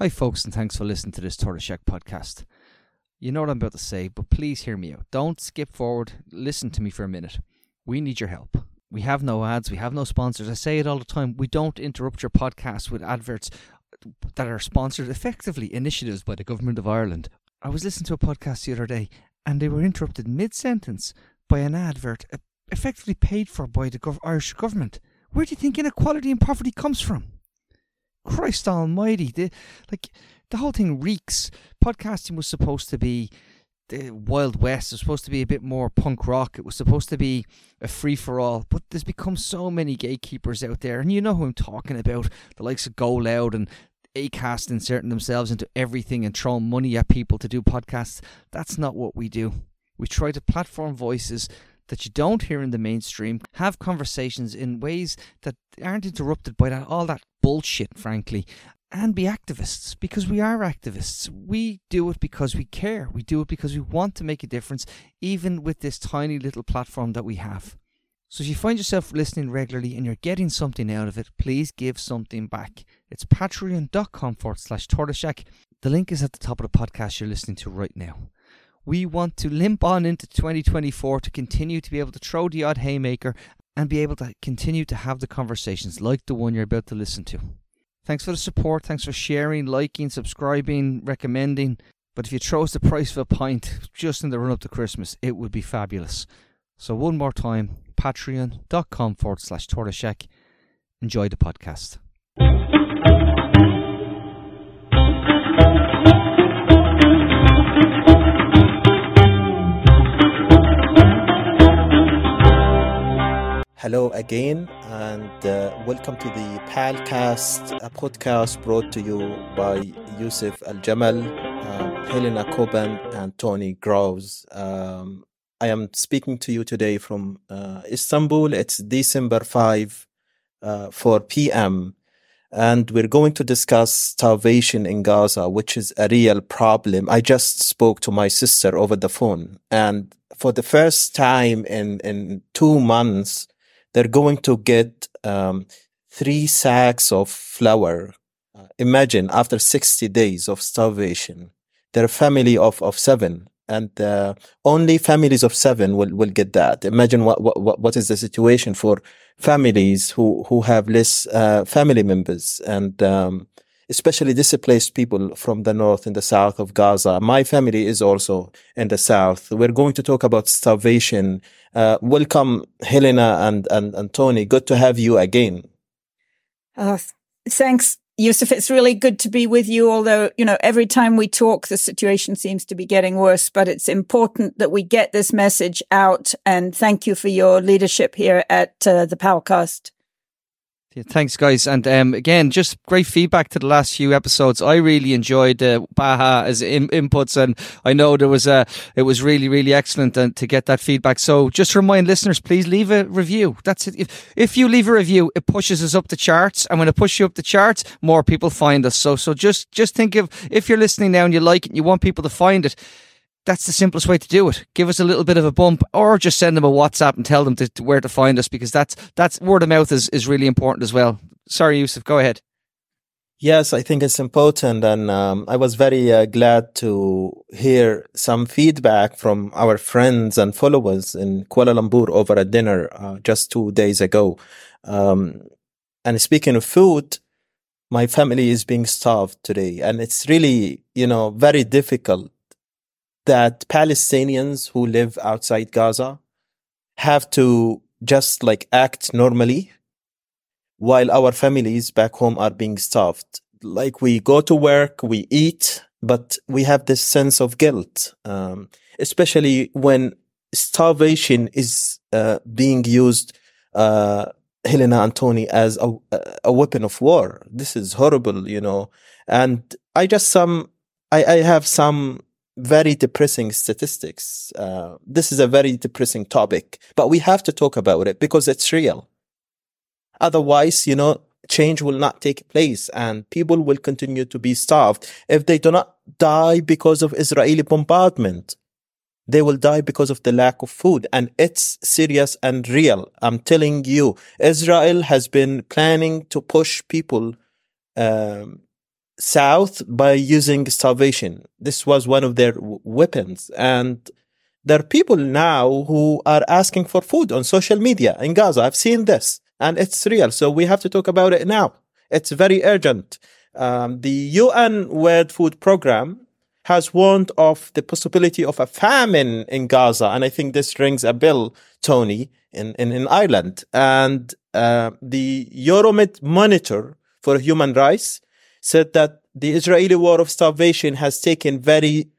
Hi, folks, and thanks for listening to this Tortoise Shack podcast. You know what I'm about to say, but please hear me out. Don't skip forward. Listen to me for a minute. We need your help. We have no ads, we have no sponsors. I say it all the time. We don't interrupt your podcast with adverts that are sponsored effectively initiatives by the government of Ireland. I was listening to a podcast the other day and they were interrupted mid sentence by an advert effectively paid for by the Irish government. Where do you think inequality and poverty comes from? Christ Almighty! The like the whole thing reeks. Podcasting was supposed to be the Wild West. It was supposed to be a bit more punk rock. It was supposed to be a free for all. But there's become so many gatekeepers out there, and you know who I'm talking about. The likes of Go Loud and Acast inserting themselves into everything and throwing money at people to do podcasts. That's not what we do. We try to platform voices that you don't hear in the mainstream, have conversations in ways that aren't interrupted by that all that bullshit, frankly, and be activists because we are activists. We do it because we care. We do it because we want to make a difference, even with this tiny little platform that we have. So if you find yourself listening regularly and you're getting something out of it, please give something back. It's patreon.com forward slash tortoiseshack. The link is at the top of the podcast you're listening to right now. We want to limp on into 2024 to continue to be able to throw the odd haymaker and be able to continue to have the conversations like the one you're about to listen to. Thanks for the support. Thanks for sharing, liking, subscribing, recommending. But if you throw us the price of a pint just in the run up to Christmas, it would be fabulous. So, one more time patreon.com forward slash tortoiseshack. Enjoy the podcast. Hello again, and uh, welcome to the Palcast, a podcast brought to you by Yousef Al Jamal, uh, Helena Cobban, and Tony Groves. Um, I am speaking to you today from uh, Istanbul. It's December 5, uh, 4 p.m., and we're going to discuss starvation in Gaza, which is a real problem. I just spoke to my sister over the phone, and for the first time in, in two months, they're going to get um, three sacks of flour. Uh, imagine after 60 days of starvation, they're a family of, of seven, and uh, only families of seven will, will get that. Imagine what, what, what is the situation for families who, who have less uh, family members and um, especially displaced people from the north and the south of Gaza. My family is also in the south. We're going to talk about starvation. Uh, welcome, Helena and, and, and Tony. Good to have you again. Uh, thanks, Yousef. It's really good to be with you. Although, you know, every time we talk, the situation seems to be getting worse, but it's important that we get this message out. And thank you for your leadership here at uh, the Palcast. Yeah, thanks, guys. And um, again, just great feedback to the last few episodes. I really enjoyed uh, Baha as in- inputs, and I know there was a it was really really excellent and to get that feedback. So just remind listeners, please leave a review. That's it. If, if you leave a review, it pushes us up the charts, and when it pushes you up the charts, more people find us. So so just just think of if you're listening now and you like it, and you want people to find it that's the simplest way to do it. Give us a little bit of a bump, or just send them a WhatsApp and tell them to, to where to find us because that's that's word of mouth is, is really important as well. Sorry, Yousef, go ahead. Yes, I think it's important, and um, I was very uh, glad to hear some feedback from our friends and followers in Kuala Lumpur over a dinner uh, just two days ago. Um, and speaking of food, my family is being starved today, and it's really, you know, very difficult that Palestinians who live outside Gaza have to just like act normally while our families back home are being starved. Like we go to work, we eat, but we have this sense of guilt, um, especially when starvation is uh, being used, uh, Helena and Tony, as a, a weapon of war. This is horrible, you know. And I just some, I, I have some very depressing statistics. Uh, this is a very depressing topic, but we have to talk about it because it's real. Otherwise, you know, change will not take place and people will continue to be starved. If they do not die because of Israeli bombardment, they will die because of the lack of food. And it's serious and real. I'm telling you, Israel has been planning to push people um, south by using starvation. This was one of their weapons. And there are people now who are asking for food on social media in Gaza. I've seen this and it's real. So we have to talk about it now. It's very urgent. Um, the UN World Food Program has warned of the possibility of a famine in Gaza. And I think this rings a bell, Tony, in, in, in Ireland. And uh, the Euromed Monitor for Human Rights said that the Israeli war of starvation has taken very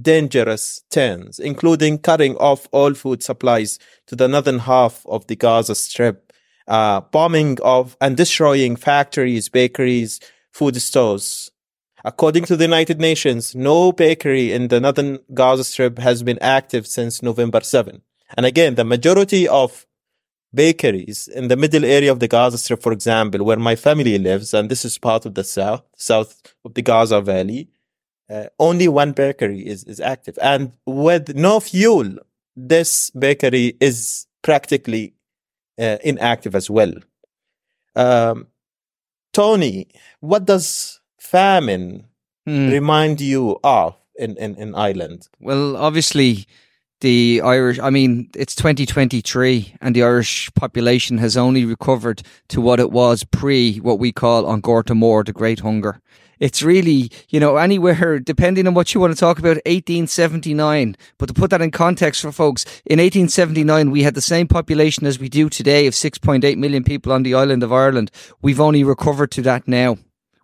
dangerous turns, including cutting off all food supplies to the northern half of the Gaza Strip, uh, bombing of and destroying factories, bakeries, food stores. According to the United Nations, no bakery in the northern Gaza Strip has been active since November 7. And again, the majority of bakeries in the middle area of the Gaza Strip, for example, where my family lives, and this is part of the south, south of the Gaza Valley, uh, only one bakery is, is active. And with no fuel, this bakery is practically uh, inactive as well. Um, Tony, what does famine Hmm. remind you of in, in, in Ireland? Well, obviously, the Irish, I mean, it's 2023 and the Irish population has only recovered to what it was pre what we call on Gorta Mór, the Great Hunger. It's really, you know, anywhere, depending on what you want to talk about, 1879. But to put that in context for folks, in 1879, we had the same population as we do today of 6.8 million people on the island of Ireland. We've only recovered to that now.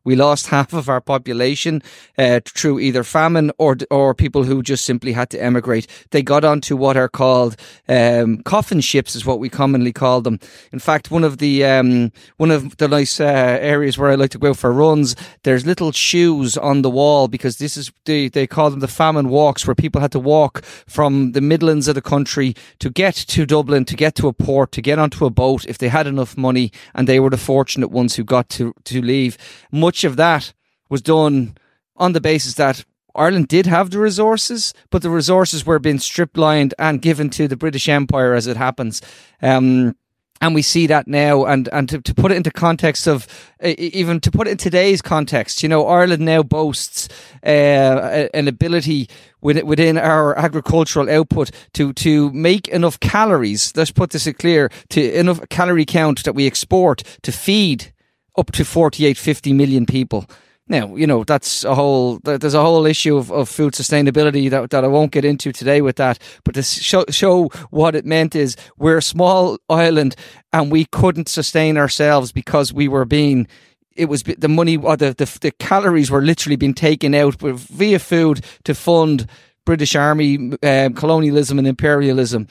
We lost half of our population uh, through either famine or or people who just simply had to emigrate. They got onto what are called um, coffin ships, is what we commonly call them. In fact, one of the um, one of the nice uh, areas where I like to go for runs, there's little shoes on the wall because this is they they call them the famine walks, where people had to walk from the Midlands of the country to get to Dublin, to get to a port, to get onto a boat if they had enough money, and they were the fortunate ones who got to to leave. Much of that was done on the basis that Ireland did have the resources, but the resources were being strip lined and given to the British Empire as it happens. Um, and we see that now, and and to, to put it into context of even to put it in today's context, you know, Ireland now boasts uh, an ability within, within our agricultural output to to make enough calories. Let's put this clear to enough calorie count that we export to feed up to 48, 50 million people. Now, you know, that's a whole, there's a whole issue of, of food sustainability that, that I won't get into today with that. But to show, show what it meant is we're a small island and we couldn't sustain ourselves because we were being, it was the money or the, the, the calories were literally being taken out via food to fund British Army um, colonialism and imperialism.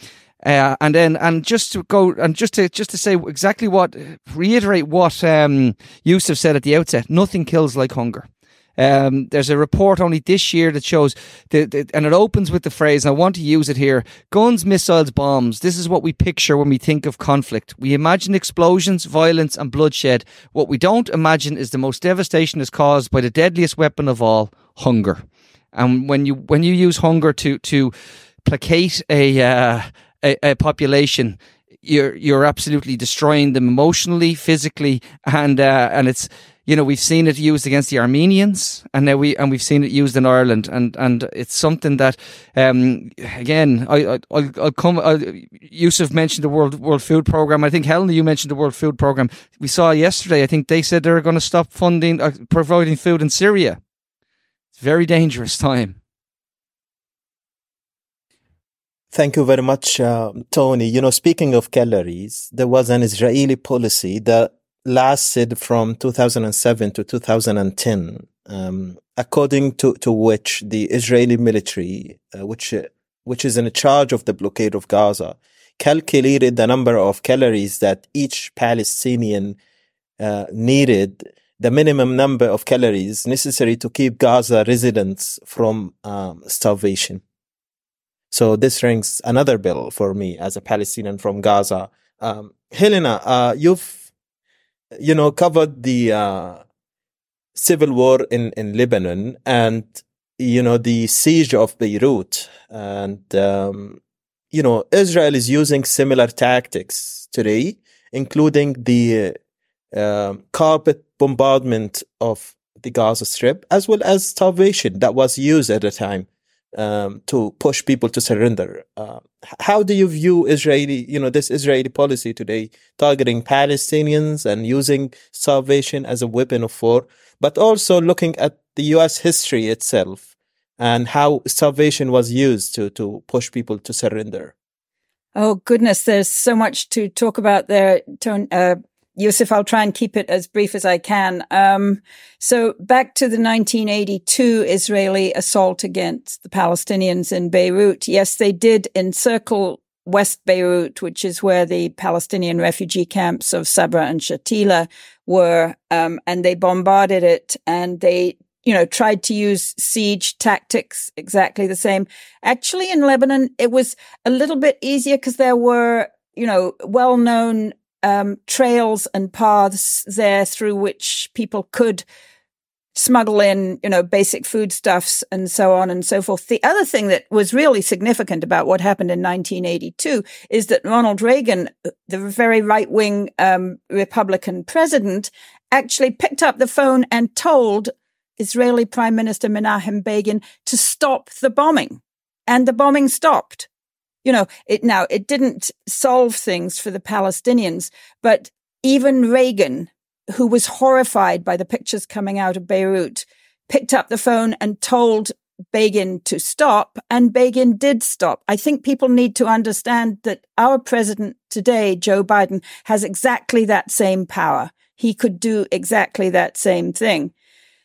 Uh, and then, and just to go, and just to just to say exactly what, reiterate what um, Yousef said at the outset: nothing kills like hunger. Um, there's a report only this year that shows, the, and it opens with the phrase, I want to use it here guns, missiles, bombs. This is what we picture when we think of conflict. We imagine explosions, violence, and bloodshed. What we don't imagine is the most devastation is caused by the deadliest weapon of all hunger. And when you, when you use hunger to, to placate a, uh, a, a population, you're you're absolutely destroying them emotionally, physically, and uh, and it's you know we've seen it used against the Armenians, and now we and we've seen it used in Ireland, and and it's something that um, again I, I I'll, I'll come. I'll, Yousef mentioned the World World Food Program. I think Helen, you mentioned the World Food Program. We saw yesterday. I think they said they're going to stop funding uh, providing food in Syria. It's very dangerous time. Thank you very much, uh, Tony. You know, speaking of calories, there was an Israeli policy that lasted from 2007 to 2010, um, according to, to which the Israeli military, uh, which which is in charge of the blockade of Gaza, calculated the number of calories that each Palestinian uh, needed, the minimum number of calories necessary to keep Gaza residents from um, starvation. So this rings another bell for me as a Palestinian from Gaza. Um, Helena, uh, you've you know covered the uh, civil war in in Lebanon and you know the siege of Beirut, and um, you know Israel is using similar tactics today, including the uh, carpet bombardment of the Gaza Strip, as well as starvation that was used at the time um, to push people to surrender. Uh, how do you view Israeli, you know, this Israeli policy today, targeting Palestinians and using starvation as a weapon of war, but also looking at the U.S. history itself and how starvation was used to to push people to surrender? Oh goodness, there's so much to talk about there, Tony. Uh, Yousef, I'll try and keep it as brief as I can. Um, so back to the 1982 Israeli assault against the Palestinians in Beirut. Yes, they did encircle West Beirut, which is where the Palestinian refugee camps of Sabra and Shatila were, um, and they bombarded it and they you know, tried to use siege tactics exactly the same. Actually, in Lebanon, it was a little bit easier because there were, you know, well known um, trails and paths there through which people could smuggle in, you know, basic foodstuffs and so on and so forth. The other thing that was really significant about what happened in 1982 is that Ronald Reagan, the very right wing um, Republican president, actually picked up the phone and told Israeli Prime Minister Menachem Begin to stop the bombing. And the bombing stopped you know, it now, it didn't solve things for the Palestinians, but even Reagan, who was horrified by the pictures coming out of Beirut, picked up the phone and told Begin to stop, and Begin did stop. I think people need to understand that our president today, Joe Biden, has exactly that same power. He could do exactly that same thing.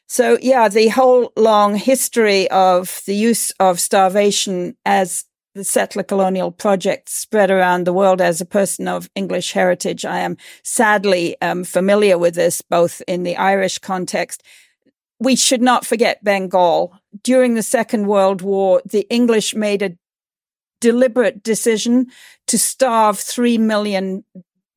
So yeah, the whole long history of the use of starvation as the settler colonial project spread around the world as a person of English heritage. I am sadly um, familiar with this, both in the Irish context. We should not forget Bengal. During the Second World War, the English made a deliberate decision to starve three million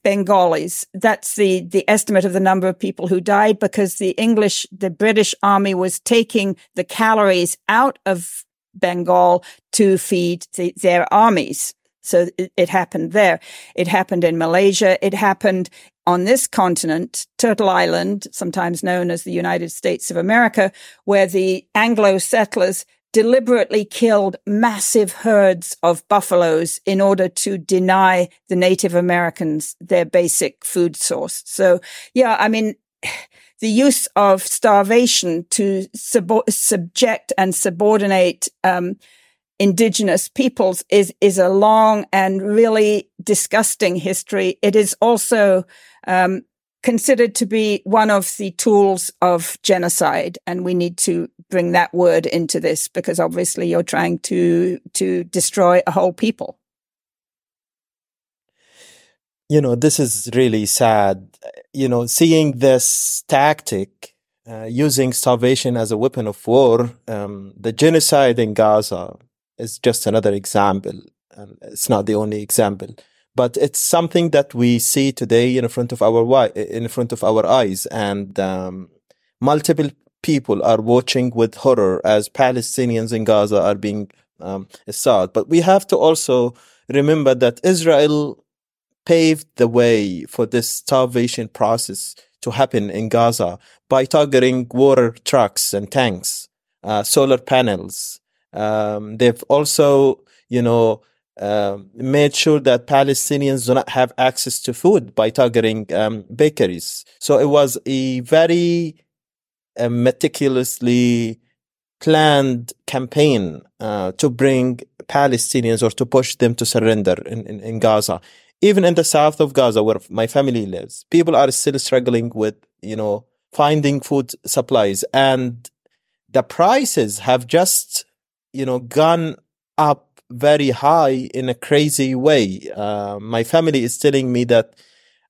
Bengalis. That's the, the estimate of the number of people who died because the English, the British army was taking the calories out of Bengal to feed the, their armies. So it, it, happened there. It happened in Malaysia. It happened on this continent, Turtle Island, sometimes known as the United States of America, where the Anglo settlers deliberately killed massive herds of buffaloes in order to deny the Native Americans their basic food source. So, yeah, I mean, the use of starvation to sub- subject and subordinate um, indigenous peoples is is a long and really disgusting history. It is also um, considered to be one of the tools of genocide, and we need to bring that word into this because obviously you're trying to to destroy a whole people. You know, this is really sad you know, seeing this tactic uh, using starvation as a weapon of war, um, the genocide in Gaza is just another example. It's not the only example, but it's something that we see today in front of our in front of our eyes, and um, multiple people are watching with horror as Palestinians in Gaza are being um, assaulted. But we have to also remember that Israel paved the way for this starvation process to happen in Gaza by targeting water trucks and tanks, uh, solar panels. Um, they've also, you know, uh, made sure that Palestinians do not have access to food by targeting um, bakeries. So it was a very uh, meticulously planned campaign uh, to bring Palestinians or to push them to surrender in, in, in Gaza even in the south of Gaza, where my family lives, people are still struggling with, you know, finding food supplies and the prices have just, you know, gone up very high in a crazy way. Uh, my family is telling me that,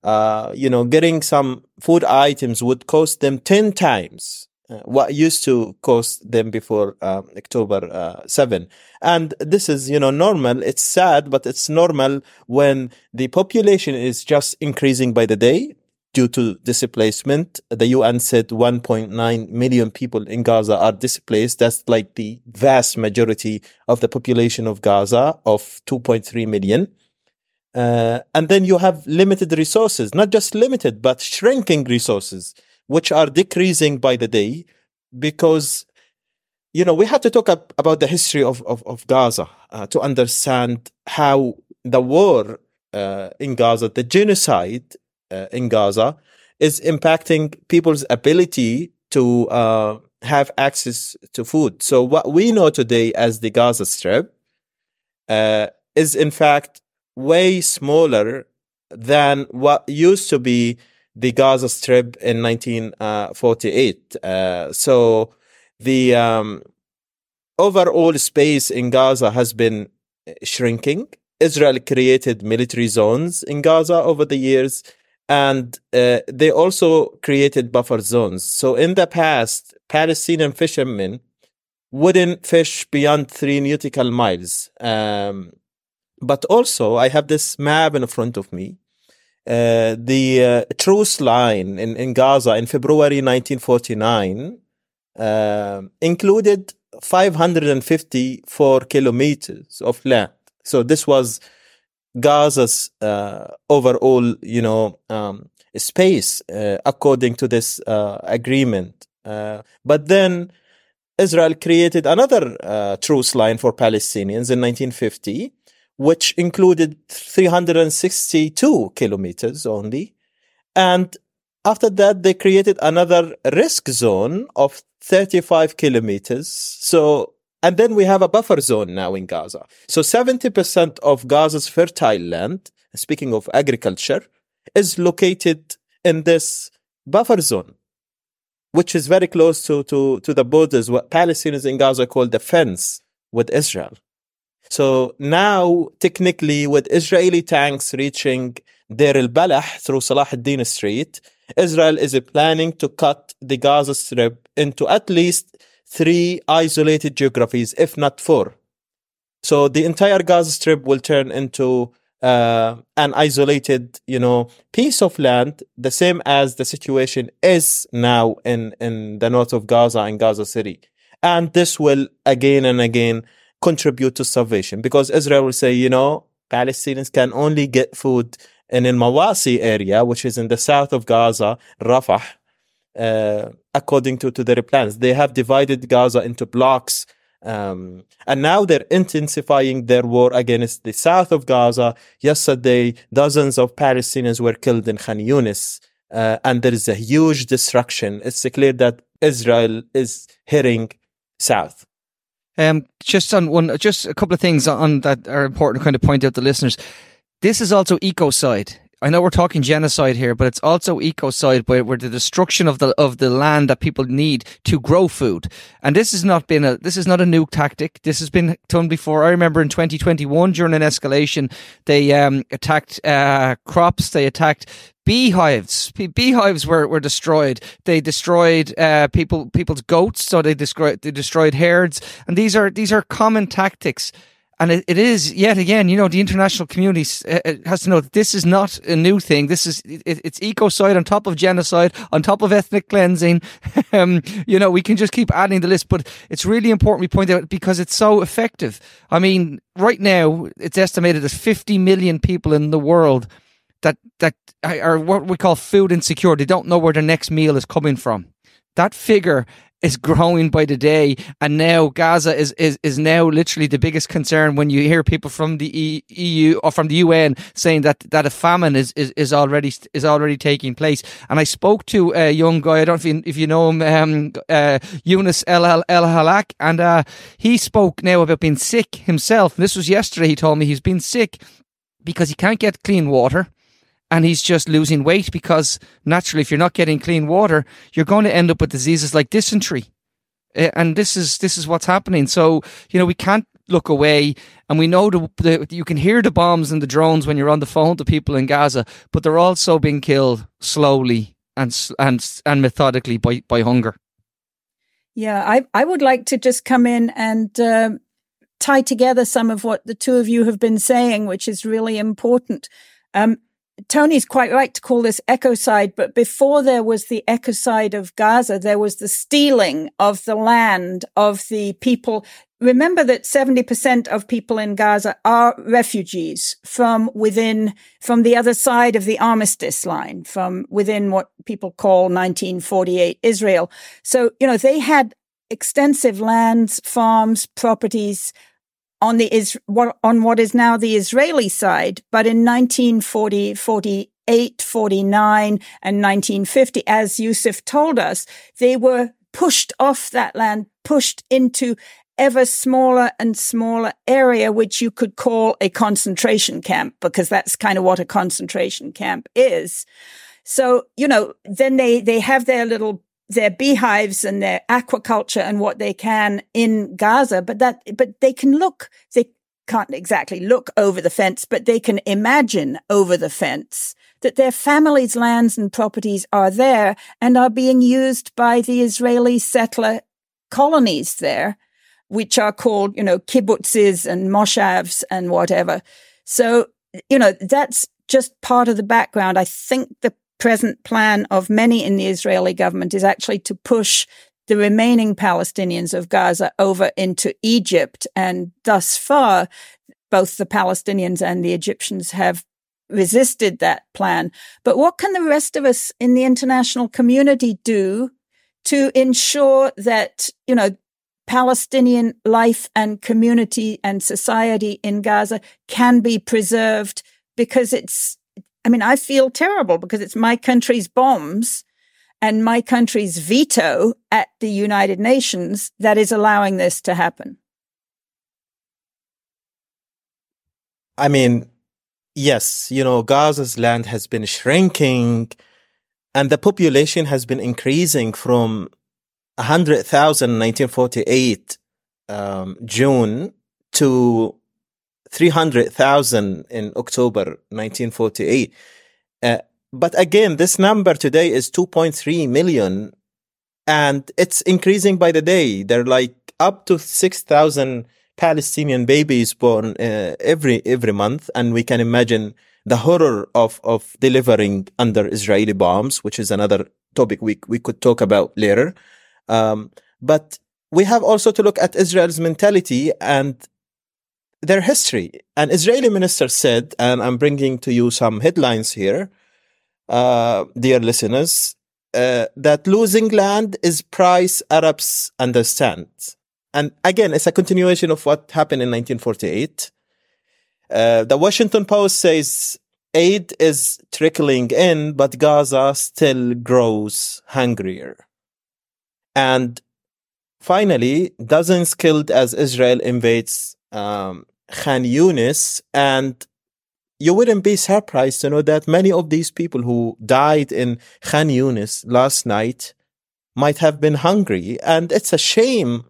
uh, you know, getting some food items would cost them 10 times uh, what used to cost them before um, October uh, 7. And this is, you know, normal. It's sad, but it's normal when the population is just increasing by the day due to displacement. The UN said 1.9 million people in Gaza are displaced. That's like the vast majority of the population of Gaza of 2.3 million. Uh, and then you have limited resources, not just limited, but shrinking resources which are decreasing by the day. because you know we have to talk ab- about the history of of, of Gaza uh, to understand how the war uh, in Gaza, the genocide uh, in Gaza, is impacting people's ability to uh, have access to food. So what we know today as the Gaza Strip uh, is in fact way smaller than what used to be the Gaza Strip in 1948. Uh, so the um, overall space in Gaza has been shrinking. Israel created military zones in Gaza over the years, and uh, they also created buffer zones. So in the past, Palestinian fishermen wouldn't fish beyond three nautical miles. Um, but also, I have this map in front of me. Uh, the uh, truce line in, in Gaza in February 1949 uh, included 554 kilometers of land. So this was Gaza's uh, overall, you know, um, space uh, according to this agreement. But then Israel created another uh, truce line for Palestinians in 1950, which included 362 kilometers only. And after that, they created another risk zone of 35 kilometers. So, and then we have a buffer zone now in Gaza. So 70% of Gaza's fertile land, speaking of agriculture, is located in this buffer zone, which is very close to, to, to the borders, what Palestinians in Gaza call the fence with Israel. So now, technically, with Israeli tanks reaching Deir al-Balah through Salah ad-Din Street, Israel is planning to cut the Gaza Strip into at least three isolated geographies, if not four. So the entire Gaza Strip will turn into uh, an isolated, you know, piece of land, the same as the situation is now in in the north of Gaza and Gaza City, and this will again and again contribute to salvation because Israel will say, you know, Palestinians can only get food in Al Mawasi area, which is in the south of Gaza, Rafah, uh, according to, to their plans. They have divided Gaza into blocks. Um, and now they're intensifying their war against the south of Gaza. Yesterday, dozens of Palestinians were killed in Khan Yunis. Uh, and there is a huge destruction. It's clear that Israel is heading south. Um, just on one, just a couple of things on that are important to kind of point out to the listeners. This is also ecocide. I know we're talking genocide here, but it's also ecocide where, where the destruction of the of the land that people need to grow food. And this has not been a this is not a new tactic. This has been done before. I remember in 2021 during an escalation, they um, attacked uh, crops. They attacked beehives. Beehives were, were destroyed. They destroyed uh, people people's goats, so they destroyed they destroyed herds. And these are these are common tactics and it, it is yet again, you know, the international community uh, has to know that this is not a new thing. This is it, it's ecocide on top of genocide, on top of ethnic cleansing. um, you know, we can just keep adding the list, but it's really important we point out because it's so effective. I mean, right now it's estimated there's 50 million people in the world that that are what we call food insecure. They don't know where their next meal is coming from. That figure is growing by the day, and now Gaza is, is, is now literally the biggest concern when you hear people from the EU or from the UN saying that, that a famine is, is, is already is already taking place. And I spoke to a young guy, I don't know if you, if you know him, um, uh, Yunus El El Halak, and uh, he spoke now about being sick himself. This was yesterday. He told me he's been sick because he can't get clean water and he's just losing weight because naturally, if you're not getting clean water, you're going to end up with diseases like dysentery. And this is this is what's happening. So you know we can't look away, and we know the, the, you can hear the bombs and the drones when you're on the phone to people in Gaza, but they're also being killed slowly and and and methodically by by hunger. Yeah, I I would like to just come in and. Uh, tie together some of what the two of you have been saying, which is really important. Um, Tony's quite right to call this ecocide, but before there was the ecocide of Gaza, there was the stealing of the land of the people. Remember that 70% of people in Gaza are refugees from within, from the other side of the armistice line, from within what people call 1948 Israel. So, you know, they had extensive lands, farms, properties, on the is on what is now the Israeli side, but in 1940, 48, 49, and 1950, as Yousef told us, they were pushed off that land, pushed into ever smaller and smaller area, which you could call a concentration camp, because that's kind of what a concentration camp is. So, you know, then they, they have their little their beehives and their aquaculture and what they can in Gaza, but that, but they can look, they can't exactly look over the fence, but they can imagine over the fence that their families' lands and properties are there and are being used by the Israeli settler colonies there, which are called, you know, kibbutzes and moshavs and whatever. So, you know, that's just part of the background. I think the present plan of many in the Israeli government is actually to push the remaining Palestinians of Gaza over into Egypt. And thus far, both the Palestinians and the Egyptians have resisted that plan. But what can the rest of us in the international community do to ensure that, you know, Palestinian life and community and society in Gaza can be preserved because it's I mean, I feel terrible because it's my country's bombs and my country's veto at the United Nations that is allowing this to happen. I mean, yes, you know, Gaza's land has been shrinking and the population has been increasing from 100,000 in 1948 um, June to 300,000 in October 1948. Uh, but again, this number today is 2.3 million and it's increasing by the day. There are like up to 6,000 Palestinian babies born uh, every every month, and we can imagine the horror of of delivering under Israeli bombs, which is another topic we we could talk about later. Um, but we have also to look at Israel's mentality and their history. An Israeli minister said, and I'm bringing to you some headlines here, uh, dear listeners, uh, that losing land is price Arabs understand. And again, it's a continuation of what happened in 1948. Uh, the Washington Post says aid is trickling in, but Gaza still grows hungrier. And finally, dozens killed as Israel invades um, Khan Yunis, and you wouldn't be surprised to know that many of these people who died in Khan Yunis last night might have been hungry, and it's a shame,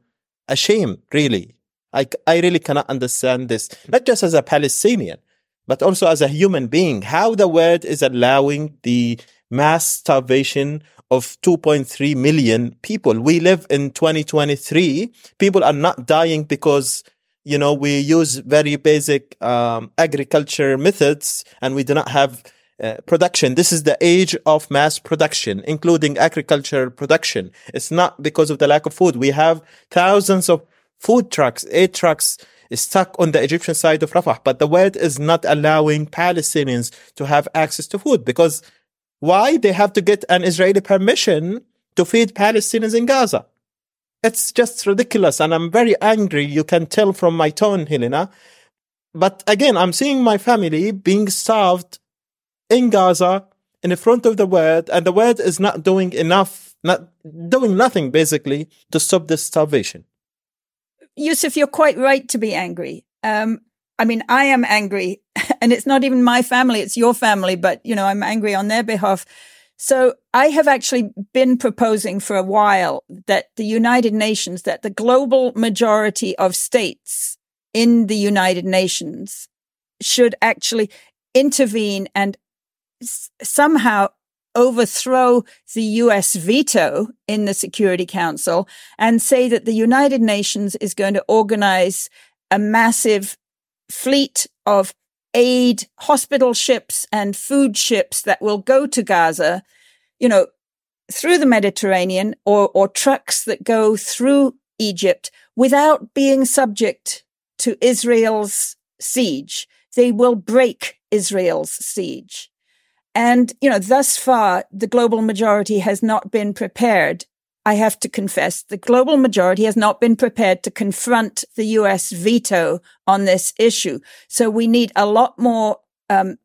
a shame, really. I, I really cannot understand this, not just as a Palestinian, but also as a human being, how the world is allowing the mass starvation of 2.3 million people. We live in 2023. People are not dying because you know we use very basic um, agriculture methods and we do not have uh, production. This is the age of mass production including agriculture production. It's not because of the lack of food. We have thousands of food trucks aid trucks stuck on the Egyptian side of Rafah but the world is not allowing Palestinians to have access to food because why? They have to get an Israeli permission to feed Palestinians in Gaza it's just ridiculous. And I'm very angry. You can tell from my tone, Helena. But again, I'm seeing my family being starved in Gaza in the front of the world, and the world is not doing enough, not doing nothing basically to stop this starvation. Yousef, you're quite right to be angry. Um, I mean, I am angry, and it's not even my family; it's your family. But you know, I'm angry on their behalf so I have actually been proposing for a while that the United Nations, that the global majority of states in the United Nations should actually intervene and s- somehow overthrow the US veto in the Security Council and say that the United Nations is going to organize a massive fleet of aid hospital ships and food ships that will go to Gaza, you know, through the Mediterranean or, or trucks that go through Egypt without being subject to Israel's siege. They will break Israel's siege. And, you know, thus far, the global majority has not been prepared. I have to confess, the global majority has not been prepared to confront the US veto on this issue. So we need a lot more um,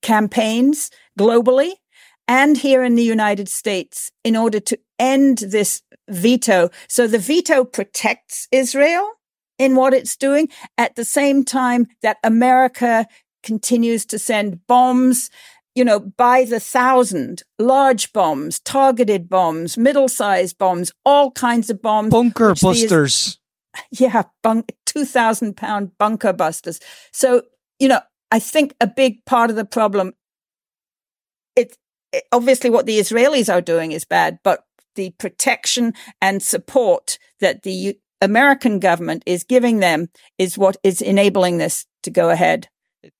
campaigns globally and here in the United States in order to end this veto. So the veto protects Israel in what it's doing at the same time that America continues to send bombs, you know, by the thousand, large bombs, targeted bombs, middle sized bombs, all kinds of bombs. Bunker busters. yeah, bunk, 2,000 pound bunker busters. So, you know, I think a big part of the problem, it, it obviously what the Israelis are doing is bad, but the protection and support that the American government is giving them is what is enabling this to go ahead.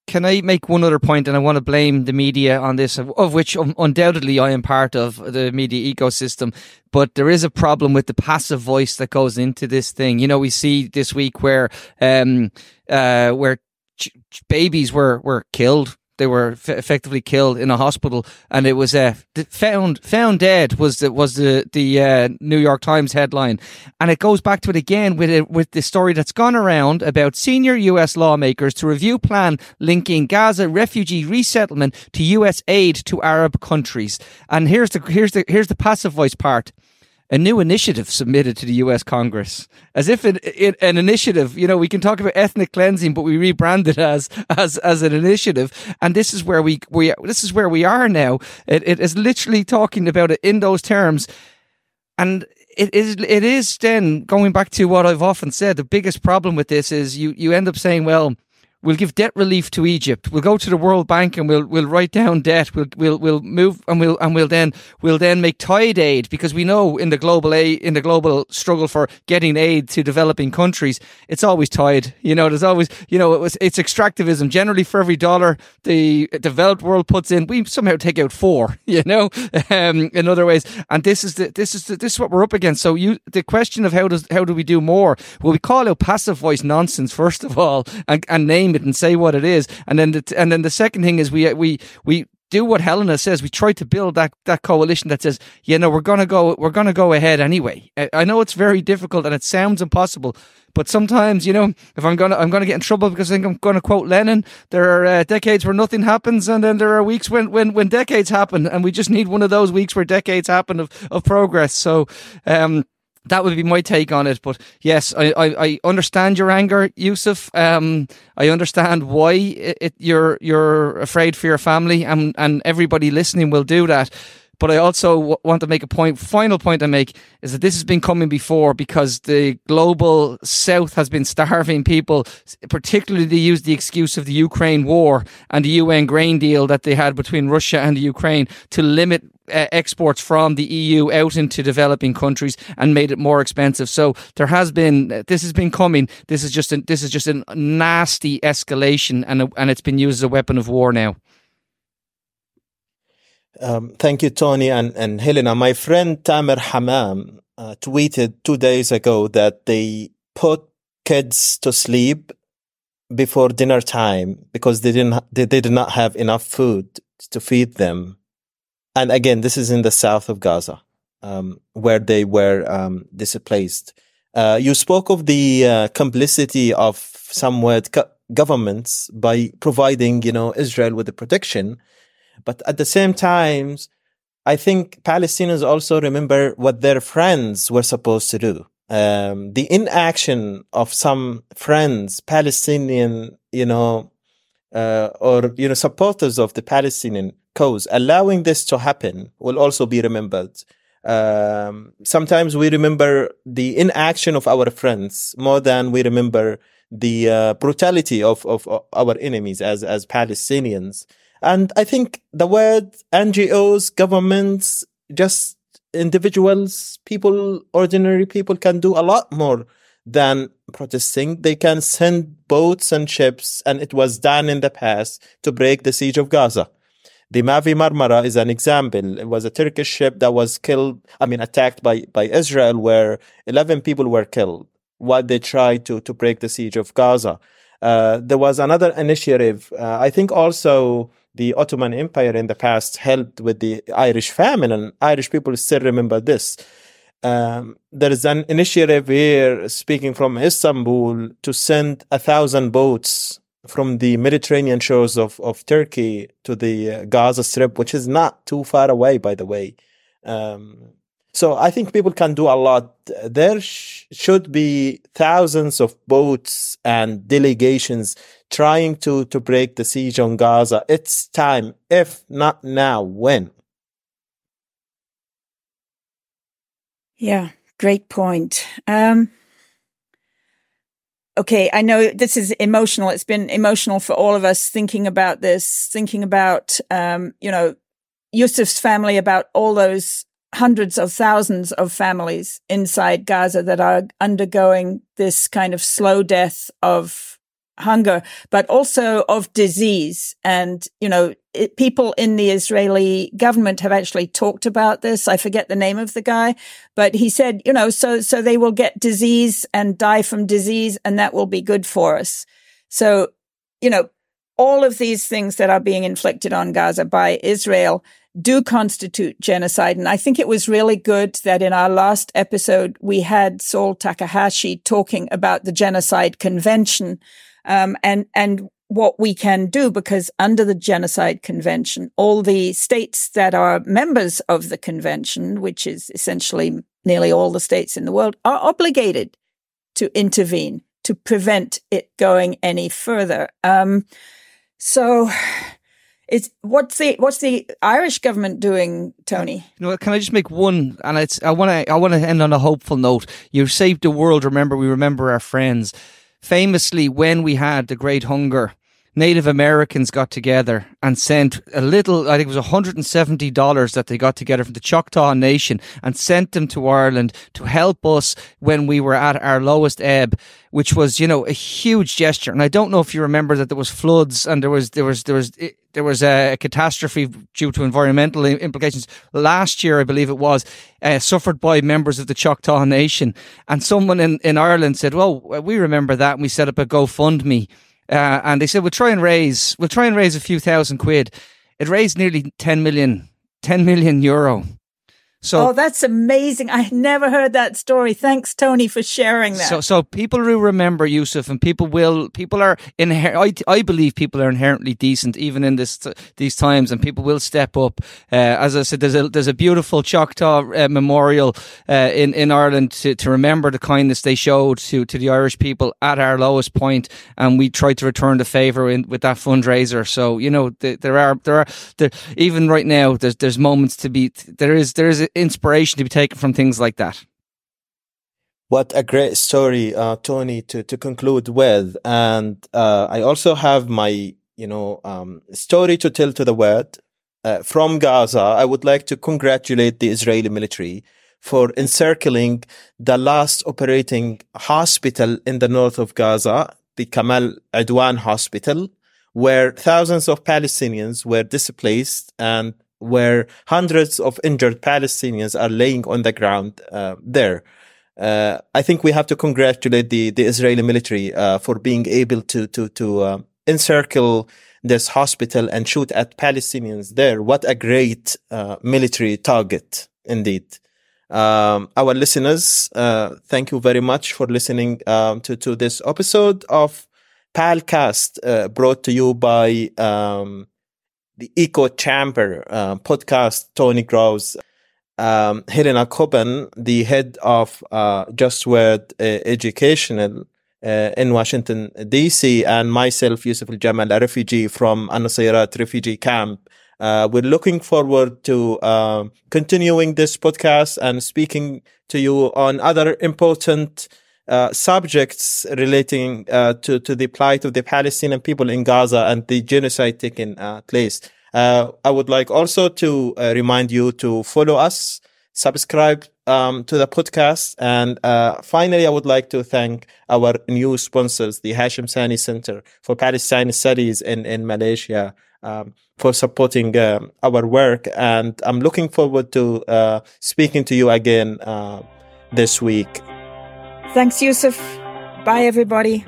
Can I make one other point, and I want to blame the media on this, of, which undoubtedly I am part of the media ecosystem. But there is a problem with the passive voice that goes into this thing. You know, we see this week where, um, uh, where ch- babies were were killed they were f- effectively killed in a hospital, and it was uh, found found dead was the was the the uh, New York Times headline, and it goes back to it again with it with the story that's gone around about senior U.S. lawmakers to review plan linking Gaza refugee resettlement to U.S. aid to Arab countries, and here's the here's the here's the passive voice part a new initiative submitted to the US Congress, as if it, it, an initiative. You know, we can talk about ethnic cleansing, but we rebrand it as as as an initiative, and this is where we we this is where we are now. It, it is literally talking about it in those terms, and it is it is then going back to what I've often said. The biggest problem with this is you you end up saying, well We'll give debt relief to Egypt. We'll go to the World Bank and we'll we'll write down debt. We'll we'll we'll move and we'll and we'll then we'll then make tide aid because we know in the global aid in the global struggle for getting aid to developing countries, it's always tied. You know, there's always you know it was it's extractivism. Generally, for every dollar the developed world puts in, we somehow take out four. You know, um, in other ways, and this is the this is the, this is what we're up against. So you the question of how does how do we do more? Well, we call out passive voice nonsense first of all, and, and name it and say what it is. And then the, and then the second thing is we we we do what Helena says. We try to build that, that coalition that says, you know, we're gonna go we're gonna go ahead anyway. I know it's very difficult and it sounds impossible, but sometimes you know, if I'm gonna I'm gonna get in trouble because I think I'm gonna quote Lenin. There are uh, decades where nothing happens, and then there are weeks when when when decades happen, and we just need one of those weeks where decades happen of of progress. So. um that would be my take on it. But yes, I, I, I understand your anger, Yousef. Um, I understand why it, it, you're you're afraid for your family, and and everybody listening will do that. But I also w- want to make a point. Final point I make is that this has been coming before because the global south has been starving people. Particularly, they use the excuse of the Ukraine war and the UN grain deal that they had between Russia and the Ukraine to limit uh, exports from the EU out into developing countries and made it more expensive. So there has been this has been coming. This is just a, this is just a nasty escalation, and a, and it's been used as a weapon of war now. Um, thank you, Tony and, and Helena. My friend Tamer Hamam uh, tweeted two days ago that they put kids to sleep before dinner time because they didn't they, they did not have enough food to feed them. And again, this is in the south of Gaza, um, where they were um, displaced. Uh, you spoke of the uh, complicity of some governments by providing, you know, Israel with the protection but at the same time, I think Palestinians also remember what their friends were supposed to do. Um, the inaction of some friends, Palestinian, you know, uh, or you know, supporters of the Palestinian cause, allowing this to happen will also be remembered. Um, sometimes we remember the inaction of our friends more than we remember the uh, brutality of, of, of, our enemies as as Palestinians. And I think the word NGOs, governments, just individuals, people, ordinary people can do a lot more than protesting. They can send boats and ships, and it was done in the past to break the siege of Gaza. The Mavi Marmara is an example. It was a Turkish ship that was killed, I mean, attacked by, by Israel, where 11 people were killed while they tried to, to break the siege of Gaza. Uh, there was another initiative. Uh, I think also the Ottoman Empire in the past helped with the Irish famine, and Irish people still remember this. Um, there is an initiative here, speaking from Istanbul, to send a thousand boats from the Mediterranean shores of, of Turkey to the uh, Gaza Strip, which is not too far away, by the way. Um, so I think people can do a lot. There sh- should be thousands of boats and delegations trying to, to break the siege on Gaza. It's time. If not now, when? Yeah, great point. Um, okay, I know this is emotional. It's been emotional for all of us thinking about this, thinking about, um, you know, Yousef's family, about all those hundreds of thousands of families inside Gaza that are undergoing this kind of slow death of hunger, but also of disease. And, you know, it, people in the Israeli government have actually talked about this. I forget the name of the guy, but he said, you know, so, so they will get disease and die from disease and that will be good for us. So, you know, all of these things that are being inflicted on Gaza by Israel do constitute genocide. And I think it was really good that in our last episode, we had Saul Takahashi talking about the Genocide Convention, um, and, and what we can do because under the Genocide Convention, all the states that are members of the convention, which is essentially nearly all the states in the world, are obligated to intervene to prevent it going any further. Um, so, it's what's the what's the Irish government doing, Tony? You know, can I just make one? And it's I want to I want to end on a hopeful note. You saved the world. Remember, we remember our friends. Famously, when we had the Great Hunger, Native Americans got together and sent a little, I think it was $170 that they got together from the Choctaw Nation and sent them to Ireland to help us when we were at our lowest ebb, which was, you know, a huge gesture. And I don't know if you remember that there was floods and there was, there was, there was, there was a catastrophe due to environmental implications last year, I believe it was, uh, suffered by members of the Choctaw Nation. And someone in, in Ireland said, well, we remember that and we set up a GoFundMe uh, and they said we'll try and raise we'll try and raise a few thousand quid. It raised nearly 10 million, 10 million euro. So, oh, that's amazing! I never heard that story. Thanks, Tony, for sharing that. So, so people will remember Yousef, and people will, people are inher- I, I believe people are inherently decent, even in this these times, and people will step up. Uh, as I said, there's a there's a beautiful Choctaw uh, memorial uh, in in Ireland to, to remember the kindness they showed to to the Irish people at our lowest point, and we tried to return the favour in, with that fundraiser. So, you know, the, there are there are there, even right now, there's there's moments to be there is there is inspiration to be taken from things like that. What a great story, uh, Tony, to, to conclude with. And uh, I also have my, you know, um, story to tell to the world. Uh, from Gaza, I would like to congratulate the Israeli military for encircling the last operating hospital in the north of Gaza, the Kamal Adwan Hospital, where thousands of Palestinians were displaced and where hundreds of injured Palestinians are laying on the ground uh, there. Uh, I think we have to congratulate the, the Israeli military uh, for being able to to to uh, encircle this hospital and shoot at Palestinians there. What a great uh, military target, indeed. Um, our listeners, uh, thank you very much for listening um, to to this episode of Palcast, brought to you by. Um, the Echo Chamber uh, podcast, Tony Groves, um, Helena Cobban, the head of uh, Just World uh, Educational uh, in Washington, D.C., and myself, Yousef Aljamal, a refugee from An-Nusayrat refugee camp. Uh, we're looking forward to uh, continuing this podcast and speaking to you on other important uh, subjects relating uh, to to the plight of the Palestinian people in Gaza and the genocide taking uh, place. Uh, I would like also to uh, remind you to follow us, subscribe um, to the podcast. And finally, I would like to thank our new sponsors, the Hashim Sani Center for Palestine Studies in, in Malaysia, um, for supporting uh, our work. And I'm looking forward to uh, speaking to you again uh, this week. Thanks, Yousef. Bye, everybody.